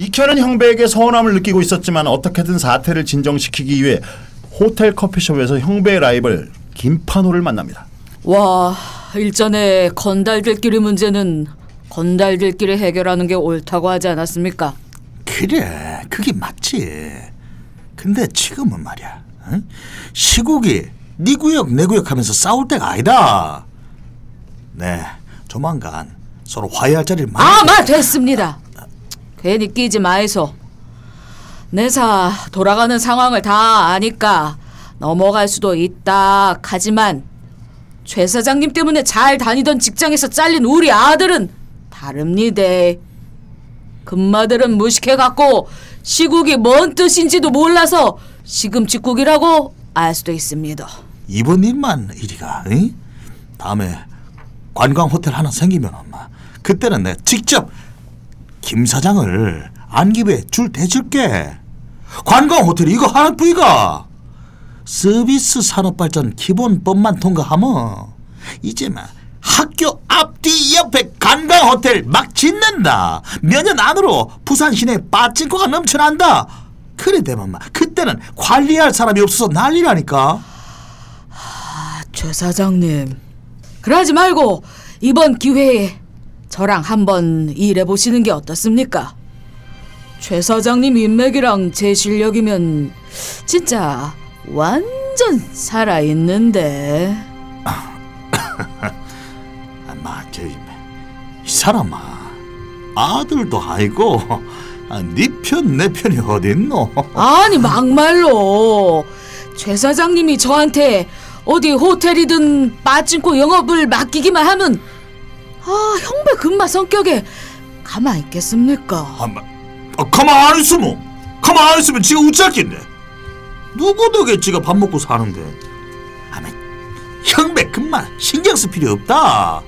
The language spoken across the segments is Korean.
익혀는 형배에게 서운함을 느끼고 있었지만 어떻게든 사태를 진정시키기 위해 호텔 커피숍에서 형배의 라이벌 김판호를 만납니다. 와, 일전에 건달들끼리 문제는 건달들끼리 해결하는 게 옳다고 하지 않았습니까? 그래, 그게 맞지. 근데 지금은 말이야, 응? 시국이 네 구역 내 구역 하면서 싸울 때가 아니다. 네, 조만간 서로 화해할 자리를 만. 아, 마 됐습니다. 괜히 끼지 마이소. 내사 돌아가는 상황을 다 아니까 넘어갈 수도 있다. 하지만 최 사장님 때문에 잘 다니던 직장에서 잘린 우리 아들은 다릅니다. 금마들은 무식해갖고 시국이 뭔 뜻인지도 몰라서 시금치국이라고 알 수도 있습니다. 이번 일만 일이가, 응? 다음에 관광 호텔 하나 생기면 엄마, 그때는 내가 직접 김 사장을 안기부에 줄 대줄게. 관광 호텔 이거 하나뿐이가. 서비스 산업 발전 기본법만 통과하면 이제 막 학교 앞뒤 옆에 관광 호텔 막 짓는다. 몇 년 안으로 부산 시내 빠진코가 넘쳐난다. 그래 막 그때는 관리할 사람이 없어서 난리라니까. 최 사장님, 그러지 말고 이번 기회에 저랑 한번 일해 보시는 게 어떻습니까? 최 사장님 인맥이랑 제 실력이면 진짜 완전 살아 있는데. 아마 저이 사람아 아들도 아니고 아, 네편 내 편이 어딨노? 아니 막말로 최 사장님이 저한테 어디 호텔이든 빠진코 영업을 맡기기만 하면 아 형배 금마 성격에 가만 있겠습니까? 아마 아, 가만 안 있으면 가만 안 있으면 지가 우짜겠네. 누구 덕에 지가 밥 먹고 사는데? 아마 형배 금만 신경 쓸 필요 없다.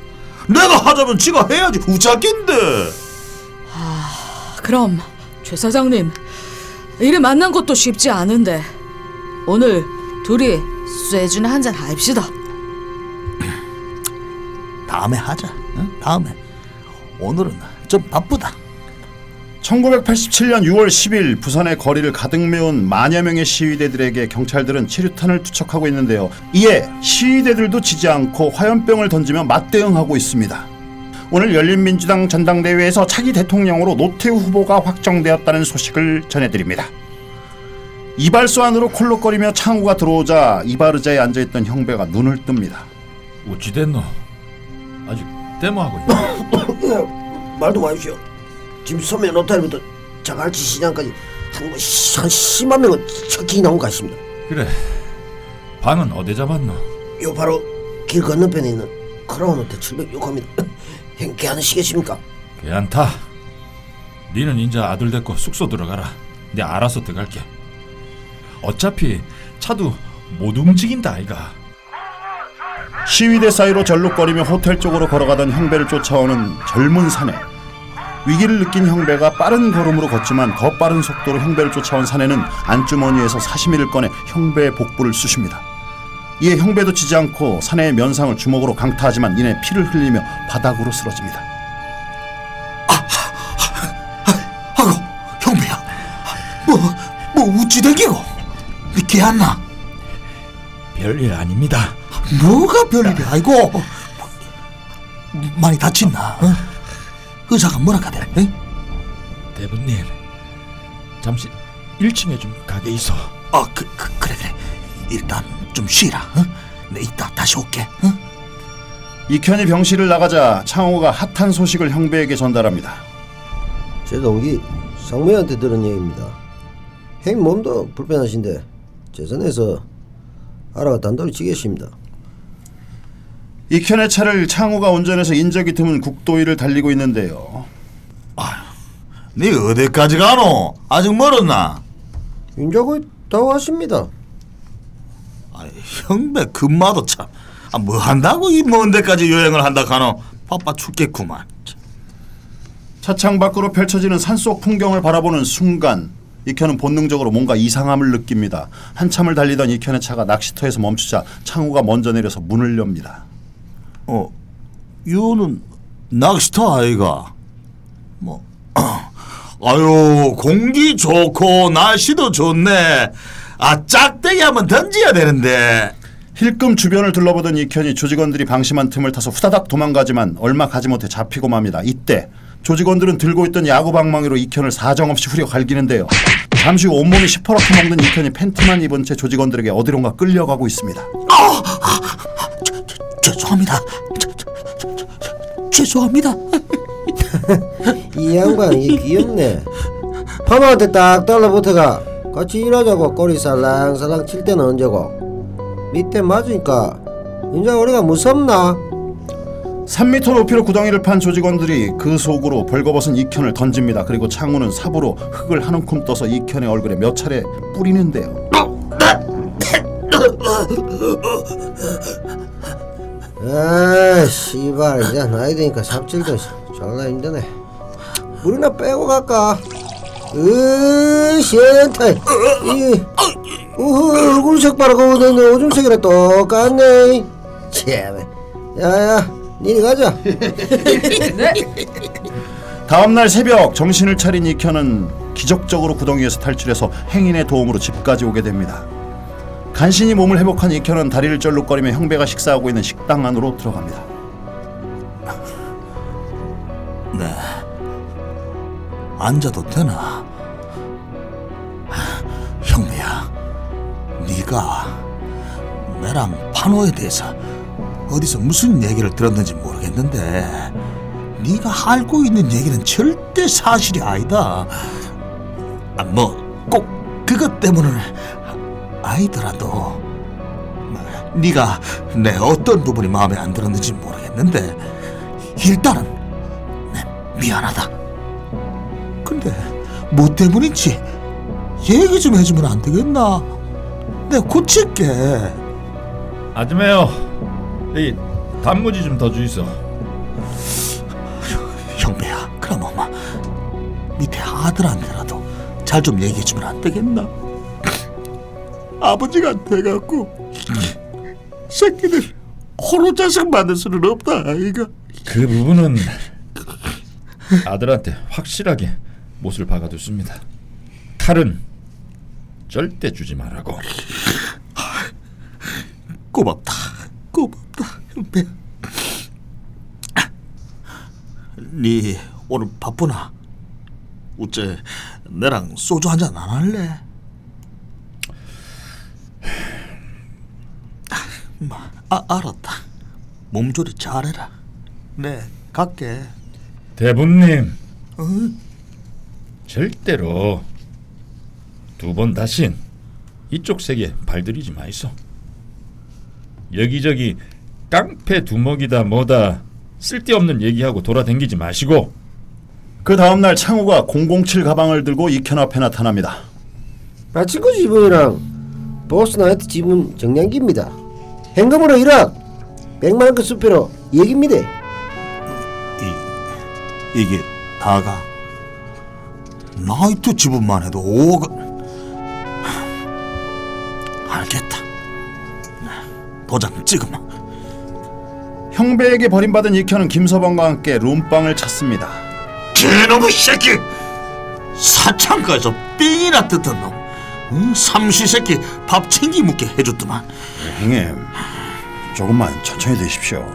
내가 하자면 지가 해야지 우짜겠는데. 그럼 최 사장님 이래 만난 것도 쉽지 않은데 오늘 둘이 쇠주나 한잔 합시다. 다음에 하자. 응? 다음에 오늘은 좀 바쁘다. 1987년 6월 10일 부산의 거리를 가득 메운 만여 명의 시위대들에게 경찰들은 치료탄을 투척하고 있는데요. 이에 시위대들도 지지 않고 화염병을 던지며 맞대응하고 있습니다. 오늘 열린민주당 전당대회에서 차기 대통령으로 노태우 후보가 확정되었다는 소식을 전해드립니다. 이발소 안으로 콜록거리며 창우가 들어오자 이발 의자에 앉아있던 형배가 눈을 뜹니다. 어찌 됐노? 데모하고 있나? 말도 마십시오. 지금 소매 노타리부터 자갈치 시장까지 한, 뭐, 시- 한 10만 명은 척히 나온 것 같습니다. 그래 방은 어디 잡았노? 요 바로 길 건너편에 있는 크라운 호텔 706호입니다. 행께 않으시겠습니까? 괜찮다 니는 인자 아들 데리고 숙소 들어가라 내 알아서 들어갈게 어차피 차도 못 움직인다 아이가 시위대 사이로 절룩거리며 호텔 쪽으로 걸어가던 형배를 쫓아오는 젊은 사내. 위기를 느낀 형배가 빠른 걸음으로 걷지만 더 빠른 속도로 형배를 쫓아온 사내는 안주머니에서 사시미를 꺼내 형배의 복부를 쑤십니다. 이에 형배도 지지 않고 사내의 면상을 주먹으로 강타하지만 이내 피를 흘리며 바닥으로 쓰러집니다. 아이고 형배야 뭐 뭐 우찌댕기고 니개 안나 별일 아닙니다 뭐가 별일이야 아이고 많이 다쳤나 어? 의사가 뭐라 카대 응? 대부님 잠시 1층에 좀 가게 있어 아 그, 그, 그래 그래 일단 좀 쉬라 어? 내 이따 다시 올게 어? 이현이 병실을 나가자 창호가 핫한 소식을 형배에게 전달합니다. 제 동기 상무한테 들은 얘기입니다. 행 몸도 불편하신데 재선에서 알아가 단도리 치겠습니다. 이현의 차를 창호가 운전해서 인적이 드문 국도위를 달리고 있는데요. 네 어디까지 가노? 아직 멀었나? 이제 거의 다 왔습니다. 아, 형배 금마도 참. 아, 뭐 한다고 이 먼 데까지 여행을 한다 카노? 바빠 죽겠구만. 차창 밖으로 펼쳐지는 산속 풍경을 바라보는 순간 이현은 본능적으로 뭔가 이상함을 느낍니다. 한참을 달리던 이현의 차가 낚시터에서 멈추자 창호가 먼저 내려서 문을 엽니다. 어, 요는 낚시터 아이가. 뭐, 아유 공기 좋고 날씨도 좋네. 아 짝대기 한번 던져야 되는데. 힐끔 주변을 둘러보던 이현이 조직원들이 방심한 틈을 타서 후다닥 도망가지만 얼마 가지 못해 잡히고 맙니다. 이때 조직원들은 들고 있던 야구 방망이로 이현을 사정없이 후려 갈기는데요. 잠시 후 온몸이 시퍼렇게 먹는 이현이 팬티만 입은 채 조직원들에게 어디론가 끌려가고 있습니다. 죄송합니다. 저, 저, 저, 저, 저, 죄송합니다. 이 양반 이 귀엽네 파마한테 딱 달라붙어가 같이 일하자고 꼬리 살랑살랑 칠 때는 언제고 밑에 맞으니까 이제 우리가 무섭나 3m 높이로 구덩이를 판 조직원들이 그 속으로 벌거벗은 이현을 던집니다. 그리고 창우는 삽으로 흙을 한 움큼 떠서 이현의 얼굴에 몇 차례 뿌리는데요. 아 씨발. 이제 나이 드니까 삽질도 졸라 힘드네. 물이나 빼고 갈까? 으 시원타 이. 우후 얼굴색 봐라 그거 너 오줌 색이랑 똑같네. 참 야야 니리 가자. 다음날 새벽 정신을 차린 이현은 기적적으로 구덩이에서 탈출해서 행인의 도움으로 집까지 오게 됩니다. 간신히 몸을 회복한 이현은 다리를 쩔룩거리며 형배가 식사하고 있는 식당 안으로 들어갑니다. 네. 앉아도 되나? 형배야, 네가 나랑 판호에 대해서 어디서 무슨 얘기를 들었는지 모르겠는데 네가 알고 있는 얘기는 절대 사실이 아니다. 아, 뭐 꼭 그것 때문은 아니더라도 뭐, 네가 내 어떤 부분이 마음에 안 들었는지 모르겠는데 일단은 네, 미안하다. 근데 뭐 때문인지 얘기 좀 해주면 안 되겠나? 내가 고칠게. 아줌마요. 이 단무지 좀 더 주이소. 형배야, 그럼 엄마 밑에 아들한테라도 잘 좀 얘기해주면 안 되겠나? 아버지가 돼갖고 새끼들 호로 자식 만들 수는 없다, 아이가. 그 부분은 아들한테 확실하게 못을 박아뒀습니다. 칼은 절대 주지 말라고. 고맙다, 고맙다, 형배. 네 오늘 바쁘나? 어째 내랑 소주 한잔 안 할래? 아, 알았다. 몸조리 잘해라. 네, 갈게. 대부님 어? 절대로 두 번 다신 이쪽 세계 발들이지 마이소. 여기저기 깡패 두먹이다 뭐다 쓸데없는 얘기하고 돌아댕기지 마시고 그 다음날 창우가 007 가방을 들고 이현 앞에 나타납니다. 마친구 지분이랑 보스나이트 지분 정량기입니다 현금으로 1억 100만원급 수표로 얘기입니다. 이, 이게 다가 나이트 지분만 해도 5억 알겠다. 도장 찍으마 형배에게 버림받은 이현은 김서방과 함께 룸빵을 찾습니다. 개놈의 새끼! 사창가에서 삥이나 뜯은 놈 응? 삼시세끼 밥 챙기 묵게 해줬더만. 형님, 조금만 천천히 드십시오.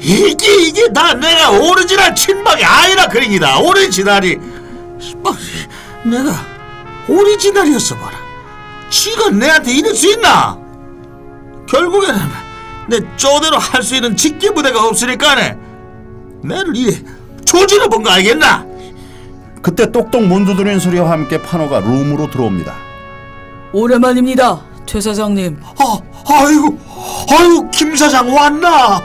이게 이게 다 내가 오리지널 친박이 아니라 그런기다. 오리지널이. 뭐, 내가 오리지널이었어 봐라. 지가 내한테 이럴 수 있나? 결국에는 내 쪼대로 할 수 있는 직계부대가 없으니까네. 내를 이래 조지러 본 거 알겠나? 그때 똑똑 문 두드리는 소리와 함께 판호가 룸으로 들어옵니다. 오랜만입니다, 최 사장님. 아, 아이고 아이고 김 사장 왔나 와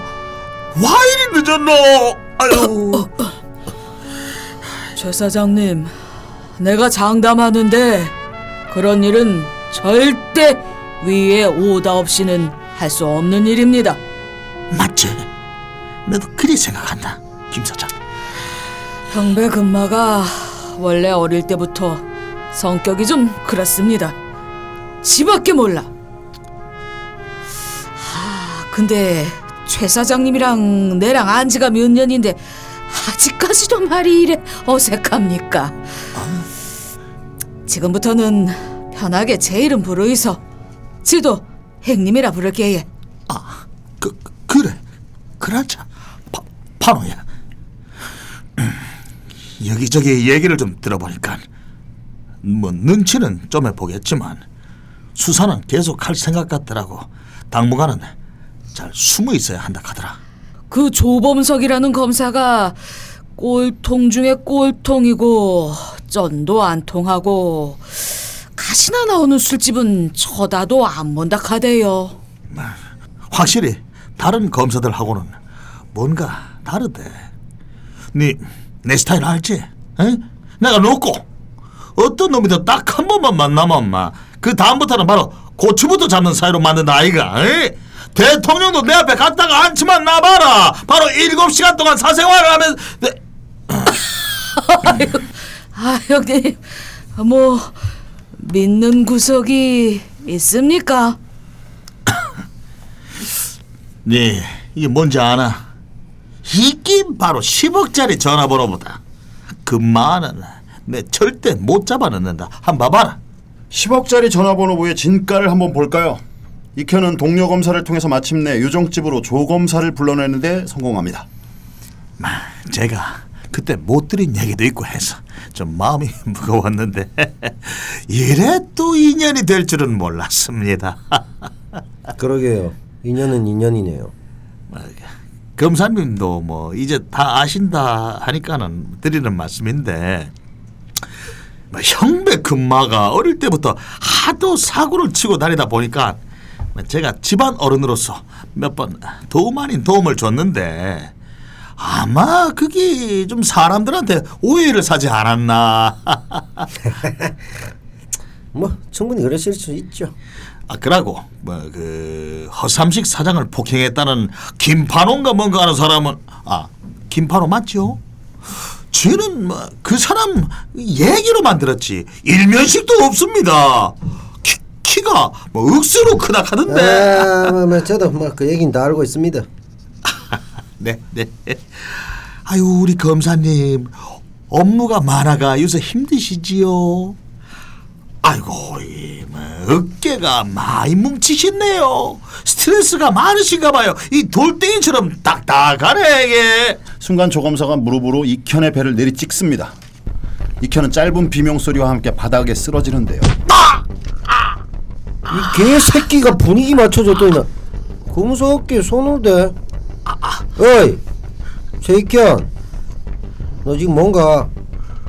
이리 늦었노 아유 최 사장님, 내가 장담하는데 그런 일은 절대 위에 오다 없이는 할 수 없는 일입니다. 맞지 나도 그리 생각한다 김 사장 형배 금마가 원래 어릴 때부터 성격이 좀 그렇습니다. 지밖에 몰라. 아, 근데 최 사장님이랑 내랑 안 지가 몇 년인데 아직까지도 말이 이래 어색합니까? 지금부터는 편하게 제 이름 부르이소. 지도 행님이라 부를게예. 아, 그, 그- 그래. 그러자. 파, 파노야. 음, 여기저기 얘기를 좀 들어보니까 뭐 눈치는 좀 해보겠지만 수사는 계속 할 생각 같더라고. 당분간은 잘 숨어 있어야 한다 하더라. 그 조범석이라는 검사가 꼴통 중에 꼴통이고 쩐도 안 통하고 가시나 나오는 술집은 쳐다도 안 본다 카대요. 확실히 다른 검사들하고는 뭔가 다르대. 네내 스타일 알지? 에? 내가 놓고 어떤 놈이든 딱 한 번만 만나면 막 그 다음부터는 바로 고추부터 잡는 사이로 만든다 아이가. 에? 대통령도 내 앞에 갔다가 앉지만 나봐라. 바로 일곱 시간 동안 사생활을 하면 내... 아 형님 뭐 믿는 구석이 있습니까? 네 이게 뭔지 아나? 이게 바로 10억짜리 전화번호보다 그 많은 내 절대 못 잡아넣는다. 한번 봐봐라. 10억짜리 전화번호부의 진가를 한번 볼까요? 이현은 동료 검사를 통해서 마침내 유정집으로 조 검사를 불러내는데 성공합니다. 마, 제가 그때 못 드린 얘기도 있고 해서 좀 마음이 무거웠는데 이래 또 인연이 될 줄은 몰랐습니다. 그러게요. 인연은 인연이네요. 검사님도 뭐 이제 다 아신다 하니까는 드리는 말씀인데 뭐 형배 금마가 어릴 때부터 하도 사고를 치고 다니다 보니까 제가 집안 어른으로서 몇 번 도움 아닌 도움을 줬는데 아마 그게 좀 사람들한테 오해를 사지 않았나 뭐 충분히 그러실 수 있죠. 아 그러고 뭐 그 허삼식 사장을 폭행했다는 김판호인가 뭔가 하는 사람은 아 김판호 맞죠? 쟤는 뭐 그 사람 얘기로 만 들었지 일면식도 없습니다. 키, 키가 뭐 억수로 크다 하던데. 아, 뭐, 뭐 저도 뭐 그 얘기는 다 알고 있습니다. 네, 네. 아유 우리 검사님 업무가 많아가 요새 힘드시지요? 아이고 이, 뭐, 어깨가 많이 뭉치셨네요. 스트레스가 많으신가 봐요. 이 돌덩이처럼 딱딱하네 이게. 순간 조 검사가 무릎으로 이현의 배를 내리 찍습니다. 이현은 짧은 비명 소리와 함께 바닥에 쓰러지는데요. 이 개새끼가 분위기 맞춰줬더니 나 금속기 손을 대. 어이, 최익현, 너 지금 뭔가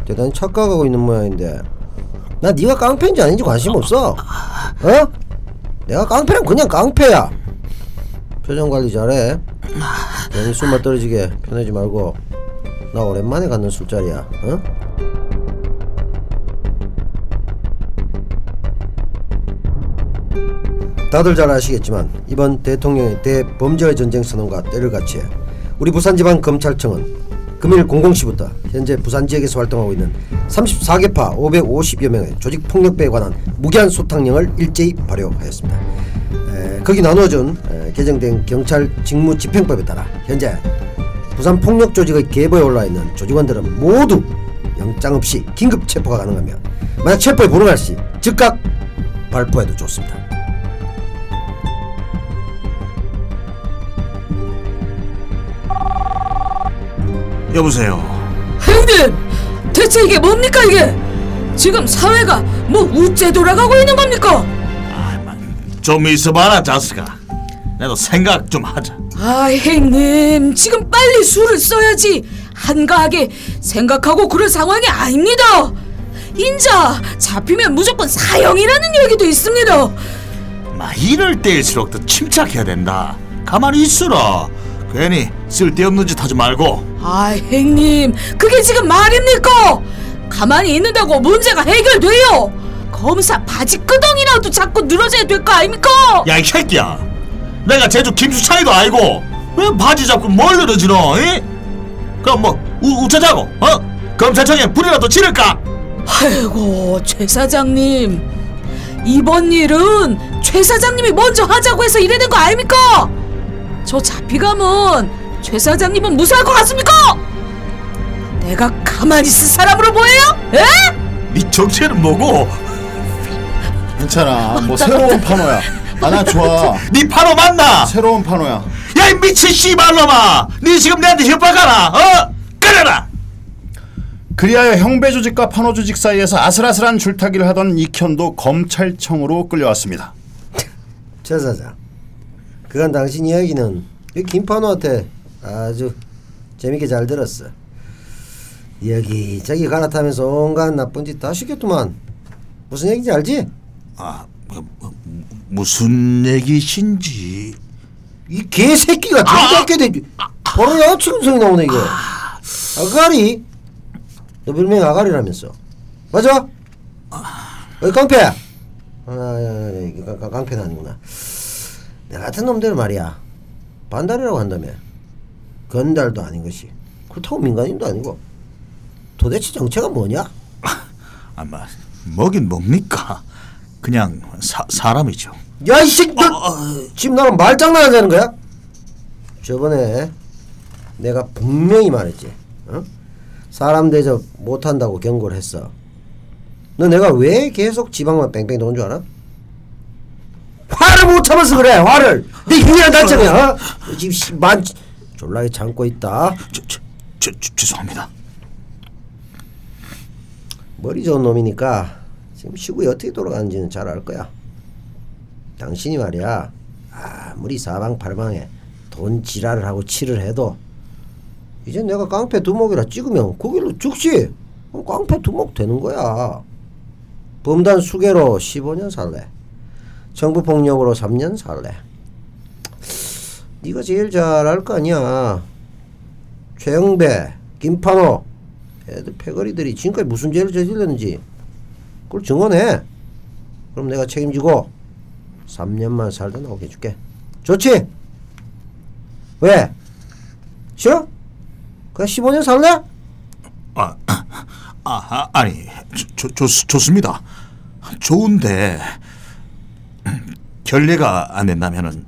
대단히 착각하고 있는 모양인데 나 네가 깡패인지 아닌지 관심 없어. 어? 내가 깡패는 그냥 깡패야. 표정 관리 잘해. 괜히 숨만 떨어지게 편하지 말고 나 오랜만에 갖는 술자리야. 어? 다들 잘 아시겠지만 이번 대통령의 대범죄의 전쟁 선언과 때를 같이해 우리 부산지방 검찰청은 금일 00시부터 현재 부산 지역에서 활동하고 있는 34개파 550여 명의 조직 폭력배에 관한 무기한 소탕령을 일제히 발효하였습니다. 에, 거기 나누어준 에, 개정된 경찰 직무 집행법에 따라 현재 부산 폭력 조직의 계보에 올라 있는 조직원들은 모두 영장 없이 긴급 체포가 가능하며 만약 체포에 불응할 시 즉각 발포해도 좋습니다. 여보세요. 형님 대체 이게 뭡니까 이게? 지금 사회가 뭐 우째 돌아가고 있는 겁니까? 좀 있어봐라 자스가. 나도 생각 좀 하자. 아 형님 지금 빨리 술을 써야지 한가하게 생각하고 그럴 상황이 아닙니다 인자 잡히면 무조건 사형이라는 얘기도 있습니다 마 이럴 때일수록 더 침착해야 된다. 가만히 있으라. 괜히 쓸데없는 짓 하지 말고. 아 형님 그게 지금 말입니까 가만히 있는다고 문제가 해결돼요 검사 바지 끄덩이라도 자꾸 늘어져야 될 거 아닙니까 야 이 새끼야. 내가 제주 김수창이도 아니고 왜 바지 잡고 뭘 늘어지노? 이? 그럼 뭐 우, 우차자고 어? 검찰청에 불이라도 지를까? 아이고 최 사장님 이번 일은 최 사장님이 먼저 하자고 해서 이러는 거 아닙니까? 저 잡히가면 최 사장님은 무사할 것 같습니까? 내가 가만히 있을 사람으로 보여요? 에? 네 정체는 뭐고? 괜찮아. 뭐 새로운 판호야. 아, 나 좋아. 네 파노 맞나? 새로운 판호야. 야이 미친 씨발놈아! 네 지금 내한테 협박하나? 어? 끊어라! 그리하여 형배 조직과 판호 조직 사이에서 아슬아슬한 줄타기를 하던 이현도 검찰청으로 끌려왔습니다. 최 사장 그간 당신 이야기는 이 김판호한테 아주 재밌게 잘 들었어. 여기 저기 갈아타면서 온갖 나쁜 짓 다 시켰더만. 무슨 얘기인지 알지? 아, 뭐, 뭐, 무슨 얘기신지. 이 개새끼가 저렇게 되지 바로 야치금 소리 나오네 이거. 아가리. 너 별명 아가리라면서. 맞아? 깡패. 아, 아, 깡- 깡- 깡패는 아니구나 내 같은 놈들 말이야 반달이라고 한다며 건달도 아닌 것이 그렇다고 민간인도 아니고 도대체 정체가 뭐냐? 아마 뭐긴 뭡니까? 그냥 사, 사람이죠. 야, 이 새끼, 너 지금 나랑 말장난하자는 거야? 저번에 내가 분명히 말했지. 어? 사람 대접 못한다고 경고를 했어. 너 내가 왜 계속 지방만 뺑뺑 도는 줄 알아? 화를 못 참아서 그래, 화를. 내 유일한 단점이야. 어? 너 지금 씨, 만 졸라게 참고 있다. 저, 저, 저, 저, 죄송합니다. 머리 좋은 놈이니까 지금 시국이 어떻게 돌아가는지는 잘 알 거야. 당신이 말이야 아무리 사방팔방에 돈 지랄을 하고 치를 해도 이제 내가 깡패 두목이라 찍으면 그 길로 죽지. 깡패 두목 되는 거야. 범단 수개로 15년 살래. 정부 폭력으로 3년 살래. 네가 제일 잘 알 거 아니야. 최영배, 김판호 애들 패거리들이 지금까지 무슨 죄를 저질렀는지 그걸 증언해. 그럼 내가 책임지고 3년만 살다 나오게 해줄게. 좋지? 왜? 싫어? 그냥 15년 살래? 아, 아, 아 아니, 좋, 좋, 좋습니다. 좋은데 결례가 안 된다면은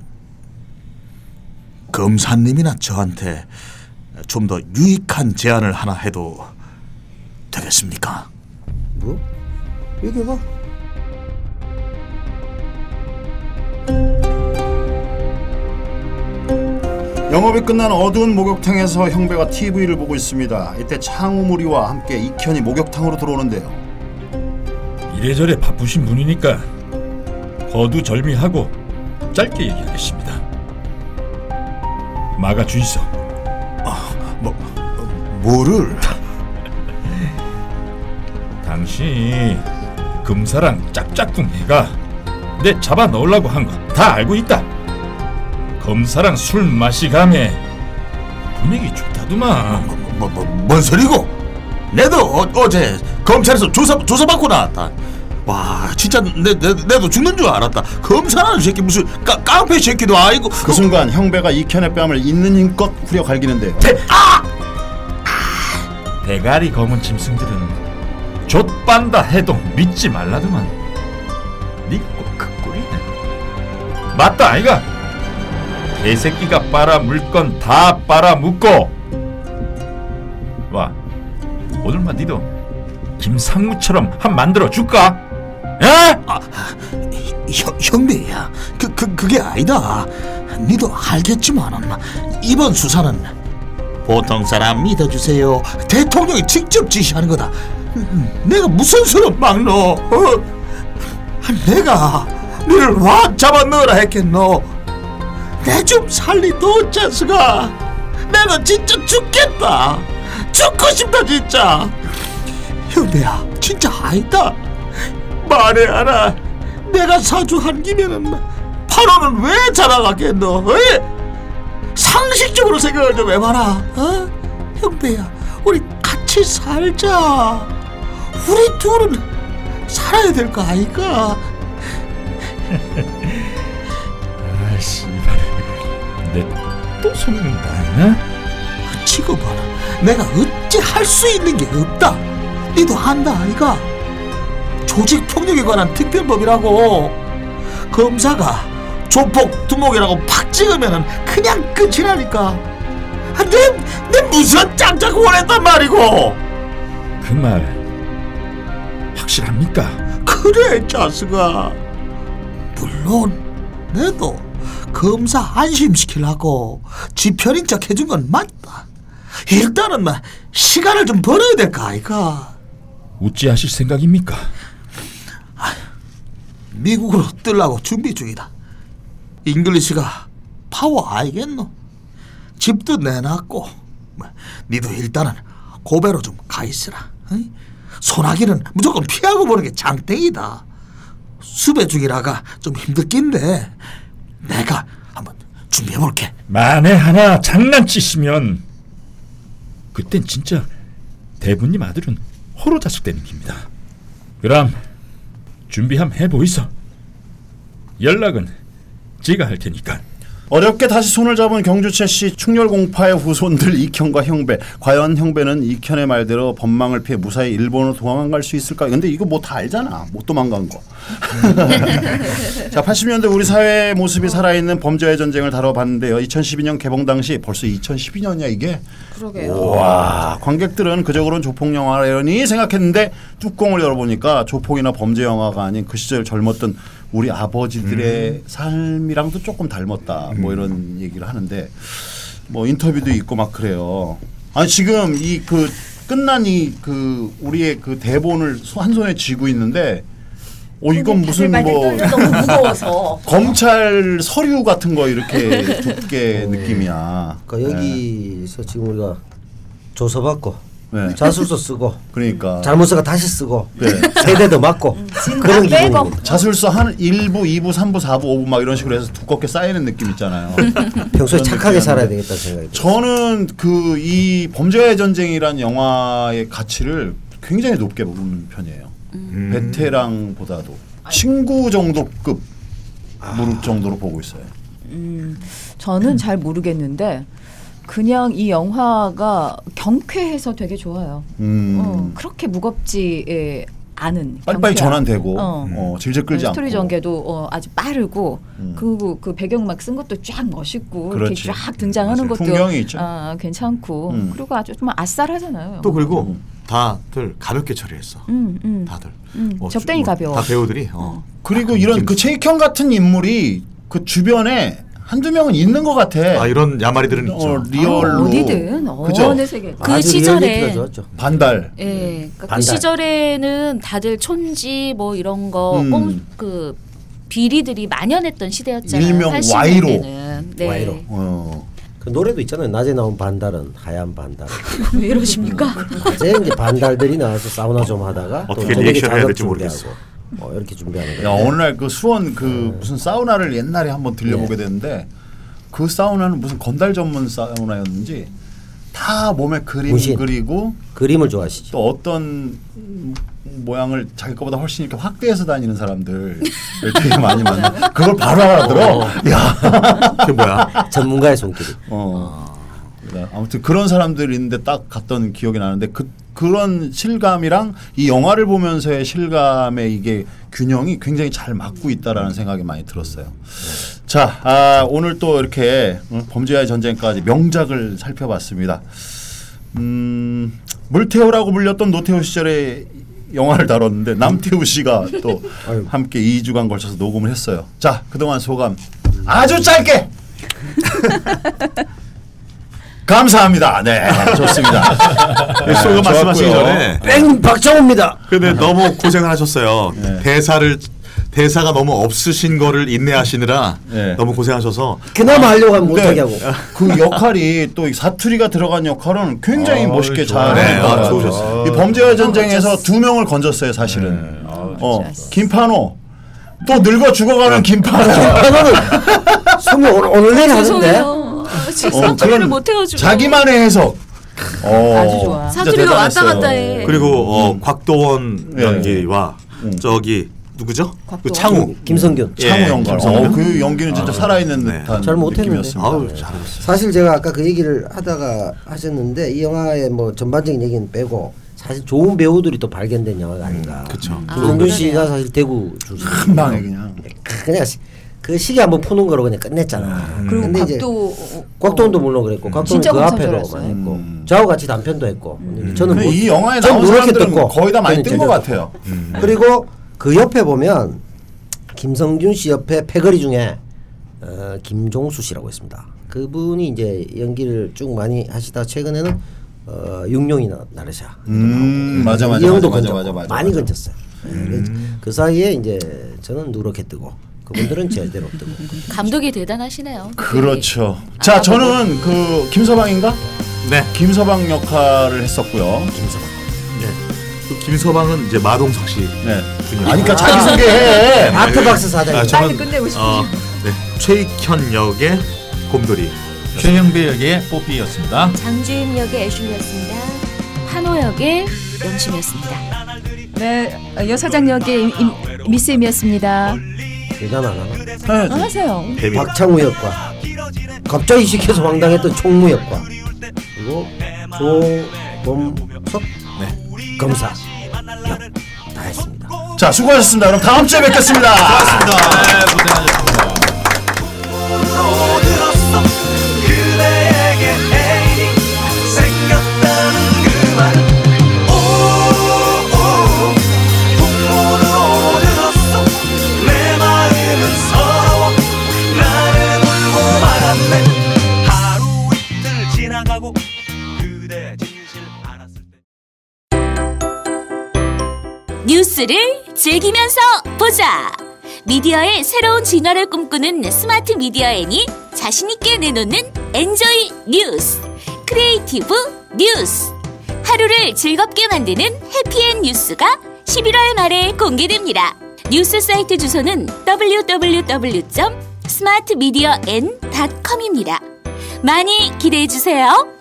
검사님이나 저한테 좀 더 유익한 제안을 하나 해도 되겠습니까? 뭐? 얘기해봐. 영업이 끝난 어두운 목욕탕에서 형배가 TV를 보고 있습니다. 이때 창우 무리와 함께 이현이 목욕탕으로 들어오는데요. 이래저래 바쁘신 분이니까 거두절미하고 짧게 얘기하겠습니다. 마가 주이소. 뭐 뭐를? 당신 금사랑 짝짝꿍 해가 내 잡아 넣으려고 한 거 다 알고 있다. 검사랑 술 마시가매 분위기 좋다더만. 뭐, 뭐, 뭐, 뭔 소리고? 내도 어, 어제 검찰에서 조사 조사받고 나왔다. 와 진짜 내, 내 내도 죽는 줄 알았다. 검사라는 새끼 무슨 까, 깡패 새끼도 아니고 그 순간 형배가 이현의 뺨을 있는 힘껏 후려 갈기는데요. 대가리 검은 짐승들은 좆반다 해도 믿지 말라더만. 니가 꼭그 꼴이네. 맞다 아이가. 개새끼가 빨아 물 건 다 빨아 묻고. 와 오늘만 니도 김상무처럼 한 만들어 줄까? 에? 형, 형배야 그, 그 그게 아니다. 니도 알겠지만은 이번 수사는 보통 사람 믿어주세요. 대통령이 직접 지시하는 거다. 음, 내가 무슨 수를 막노? 어? 아, 내가 너를 확 잡아 넣으라 했겠노. 내 좀 살리도 자스가. 내가 진짜 죽겠다. 죽고 싶다 진짜. 형배야 진짜 아니다. 말해 알아. 내가 사주한 김에는 팔원은 왜 자라가겠노? 에? 상식적으로 생각을 좀 해봐라. 어? 형배야, 우리 같이 살자. 우리 둘은 살아야 될 거 아이가? 아 씨발 내또 속는다. 응? 지금은 내가 어찌 할 수 있는 게 없다. 니도 한다 아이가? 조직 폭력에 관한 특별법이라고. 검사가 조폭 두목이라고 팍 찍으면은 그냥 끝이라니까. 아, 내, 내 무슨 짱짱 원했단 말이고. 그 말 확실합니까? 그래 자식아 물론 내도 검사 안심시키려고 지편인 척 해준 건 맞다 일단은 뭐 시간을 좀 벌어야 될까 아이가 우찌하실 생각입니까? 미국으로 뜨려고 준비 중이다. English가 파워 알겠노? 집도 내놨고 뭐, 니도 일단은 고베로 좀 가 있으라. 어이? 소나기는 무조건 피하고 보는 게 장땡이다. 수배 중이라가 좀 힘들긴데 내가 한번 준비해 볼게. 만에 하나 장난치시면 그땐 진짜 대부님 아들은 호로 자숙되는 겁니다. 그럼 준비 함 해보이소. 연락은 제가 할 테니까. 어렵게 다시 손을 잡은 경주채 씨 충렬공파의 후손들 이현과 형배. 과연 형배는 이현의 말대로 법망을 피해 무사히 일본으로 도망갈 수 있을까? 근데 이거 뭐 다 알잖아. 못 도망간 거. 자, 80년대 우리 사회의 모습이 살아있는 범죄의 전쟁을 다뤄봤는데요. 2012년 개봉 당시 벌써 2012년이야 이게. 그러게요. 와 관객들은 그저그런 조폭 영화라니 생각했는데 뚜껑을 열어보니까 조폭이나 범죄 영화가 아닌 그 시절 젊었던 우리 아버지들의 삶이랑도 조금 닮았다 뭐 이런 얘기를 하는데 뭐 인터뷰도 있고 막 그래요. 아니 지금 이 그 끝난 이 그 우리의 그 대본을 소- 한 손에 쥐고 있는데 어 이건 무슨 뭐. 검찰 서류 같은 거 이렇게 두께 느낌이야. 그러니까 여기서 지금 우리가 조서받고 네. 자술서 쓰고 그러니까 잘못서가 다시 쓰고 네. 세대도 맞고 그런 다 빼고. 기분입니다. 자술서 한 1부, 2부, 3부, 4부, 5부 막 이런 식으로 해서 두껍게 쌓이는 느낌 있잖아요. 평소에 그런 착하게 살아야 되겠다는 생각이. 저는 그 이 범죄의 전쟁이란 영화의 가치를 굉장히 높게 보는 편이에요. 베테랑보다도 친구 정도급 무릎 정도로 보고 있어요. 저는 잘 모르겠는데 그냥 이 영화가 경쾌해서 되게 좋아요. 음. 어, 그렇게 무겁지 예, 않은 빨리빨리. 전환되고 어. 어, 질질 끌지 않고. 스토리 전개도 어, 아주 빠르고 음. 그리고 그 배경음악 쓴 것도 쫙 멋있고 그렇지. 이렇게 쫙 등장하는 맞아요. 것도 풍경이 있죠. 아, 괜찮고 음. 그리고 아주 좀 아싸라잖아요. 또 그리고 다들 가볍게 처리했어 음, 음. 다들 음, 뭐 적당히 주- 뭐 가벼워. 다 배우들이 어. 그리고 이런 그 최익현 같은 인물이 그 주변에 한두 명은 있는 것 같아. 아 이런 야마리들은 있죠 어, real로. 어, 어디든 그죠? 어느 세계 그 아주 시절에- 리얼리티가 좋았죠. 반달. 예, 그러니까 그 반달. 시절에는 다들 촌지 뭐 이런 거, 음. 꽁, 그 비리들이 만연했던 시대였잖아요. 일명 80년대는. 와이로. 네. 와이로. 어. 그 노래도 있잖아요. 낮에 나온 반달은 하얀 반달. 왜 이러십니까? 낮에 이제 반달들이 나와서 사우나 좀 하다가 또 어떻게 저녁에 리액션 해야 작업 될지 준비하고 모르겠어. 뭐 이렇게 준비하는 야 거예요. 오늘 그 수원 그 무슨 사우나를 옛날에 한번 들려보게 네. 됐는데 그 사우나는 무슨 건달 전문 사우나였는지 다 몸에 그림 문신. 그리고 그림을 좋아하시죠. 또 어떤 음, 모양을 자기 거보다 훨씬 이렇게 확대해서 다니는 사람들 되게 많이 만나. 그걸 바로 알아들어. 야. 그게 뭐야 전문가의 손길이. 어. 네, 아무튼 그런 사람들이 있는데 딱 갔던 기억이 나는데 그 그런 실감이랑 이 영화를 보면서의 실감의 이게 균형이 굉장히 잘 맞고 있다라는 생각이 많이 들었어요. 자, 아, 오늘 또 이렇게 어, 범죄와의 전쟁까지 명작을 살펴봤습니다. 음, 물태우라고 불렸던 노태우 시절의 영화를 다뤘는데 남태우 씨가 또. 함께 2주간 걸쳐서 녹음을 했어요. 자, 그동안 소감 아주 짧게 감사합니다. 네, 좋습니다. 네, 소가 말씀하시기. 전에 뺑 박정호입니다. 근데 너무 고생을 하셨어요 네. 대사를 대사가 너무 없으신 거를 인내하시느라 네. 너무 고생하셔서 그나마 하려고 하면 근데 못하게 하고. 그 역할이 또이 사투리가 들어간 역할은 굉장히 아, 멋있게 좋아요. 잘 네, 아. 좋으셨어요. 이 범죄와 전쟁에서 두 명을 건졌어요, 사실은. 어, 김판호 또 늙어 죽어가는 김판호. 하나는 숨이 오늘 내일 하는데. 지금 어, 사투리를 그런 못해가지고. 자기만의 해석. 어, 아주 좋아. 사투리가 왔다. 갔다 해. 그리고 어, 곽도원 네. 연기와 음. 저기 누구죠? 그 곽도원? 창우 김성균. 예, 창우 연관. 김성균. 어, 그 연기는 진짜 살아있는 네. 듯한 잘 못했는데. 느낌이었습니다. 아우 네. 잘하셨어요. 사실 제가 아까 그 얘기를 하다가 하셨는데 이 영화의 뭐 전반적인 얘기는 빼고 사실 좋은 배우들이 또 발견된 영화가 아닌가. 그쵸. 김성균 아, 씨가 사실 대구 출신. 한 방에 그냥. 그냥 시- 그그 시기 한번 푸는 거로 그냥 끝냈잖아. 그리고 근데 이제 곽도 곽도원도 물론 그랬고 곽도원 진짜 그 앞에도 줄 많이. 했고 저하고 같이 단편도 했고 근데 저는 뭐- 이 영화에 전 나온 사람들은 떴고 거의 다 많이 뜬 것 같아요. 그리고 그 옆에 보면 김성준 씨 옆에 패거리 중에 어, 김종수 씨라고 있습니다. 그분이 이제 연기를 쭉 많이 하시다 최근에는 어, 육룡이 나- 나르샤 음, 맞아, 맞아, 이 형도 맞아, 건졌고 맞아, 맞아, 많이 맞아. 건졌어요. 네, 그 사이에 이제 저는 누렇게 뜨고 그분들은 제대로 뜨고 감독이 대단하시네요. 그렇죠. 자, 저는 그 김서방인가? 네. 김서방 역할을 했었고요. 김서방 네. 그 김서방은 이제 마동석 씨. 네. 분이요. 아니, 그러니까 자기 소개해. 아트박스 사장님 아, 빨리 끝내고 싶으시 어, 네. 최익현 역의 곰돌이. 최영배 역의 뽀삐였습니다. 장주임 역의 애슐리였습니다. 한호 역의 영심이었습니다. 네, 여사장 역의 임- 임- 미스임이었습니다. 대단하나 어, 하세요. 뱀이. 박창우 역과 갑자기 시켜서 황당했던 총무 역과 그리고 조범석 검사 역 다 했습니다. 자, 수고하셨습니다. 그럼 다음 주에 뵙겠습니다. 네, 고생하셨습니다. 즐기면서 보자. 미디어의 새로운 진화를 꿈꾸는 스마트 미디어 앤이 자신있게 내놓는 enjoy 뉴스. creative 뉴스. 하루를 즐겁게 만드는 해피엔 뉴스가 11월 말에 공개됩니다. 뉴스 사이트 주소는 www.smartmedian.com입니다. 많이 기대해 주세요.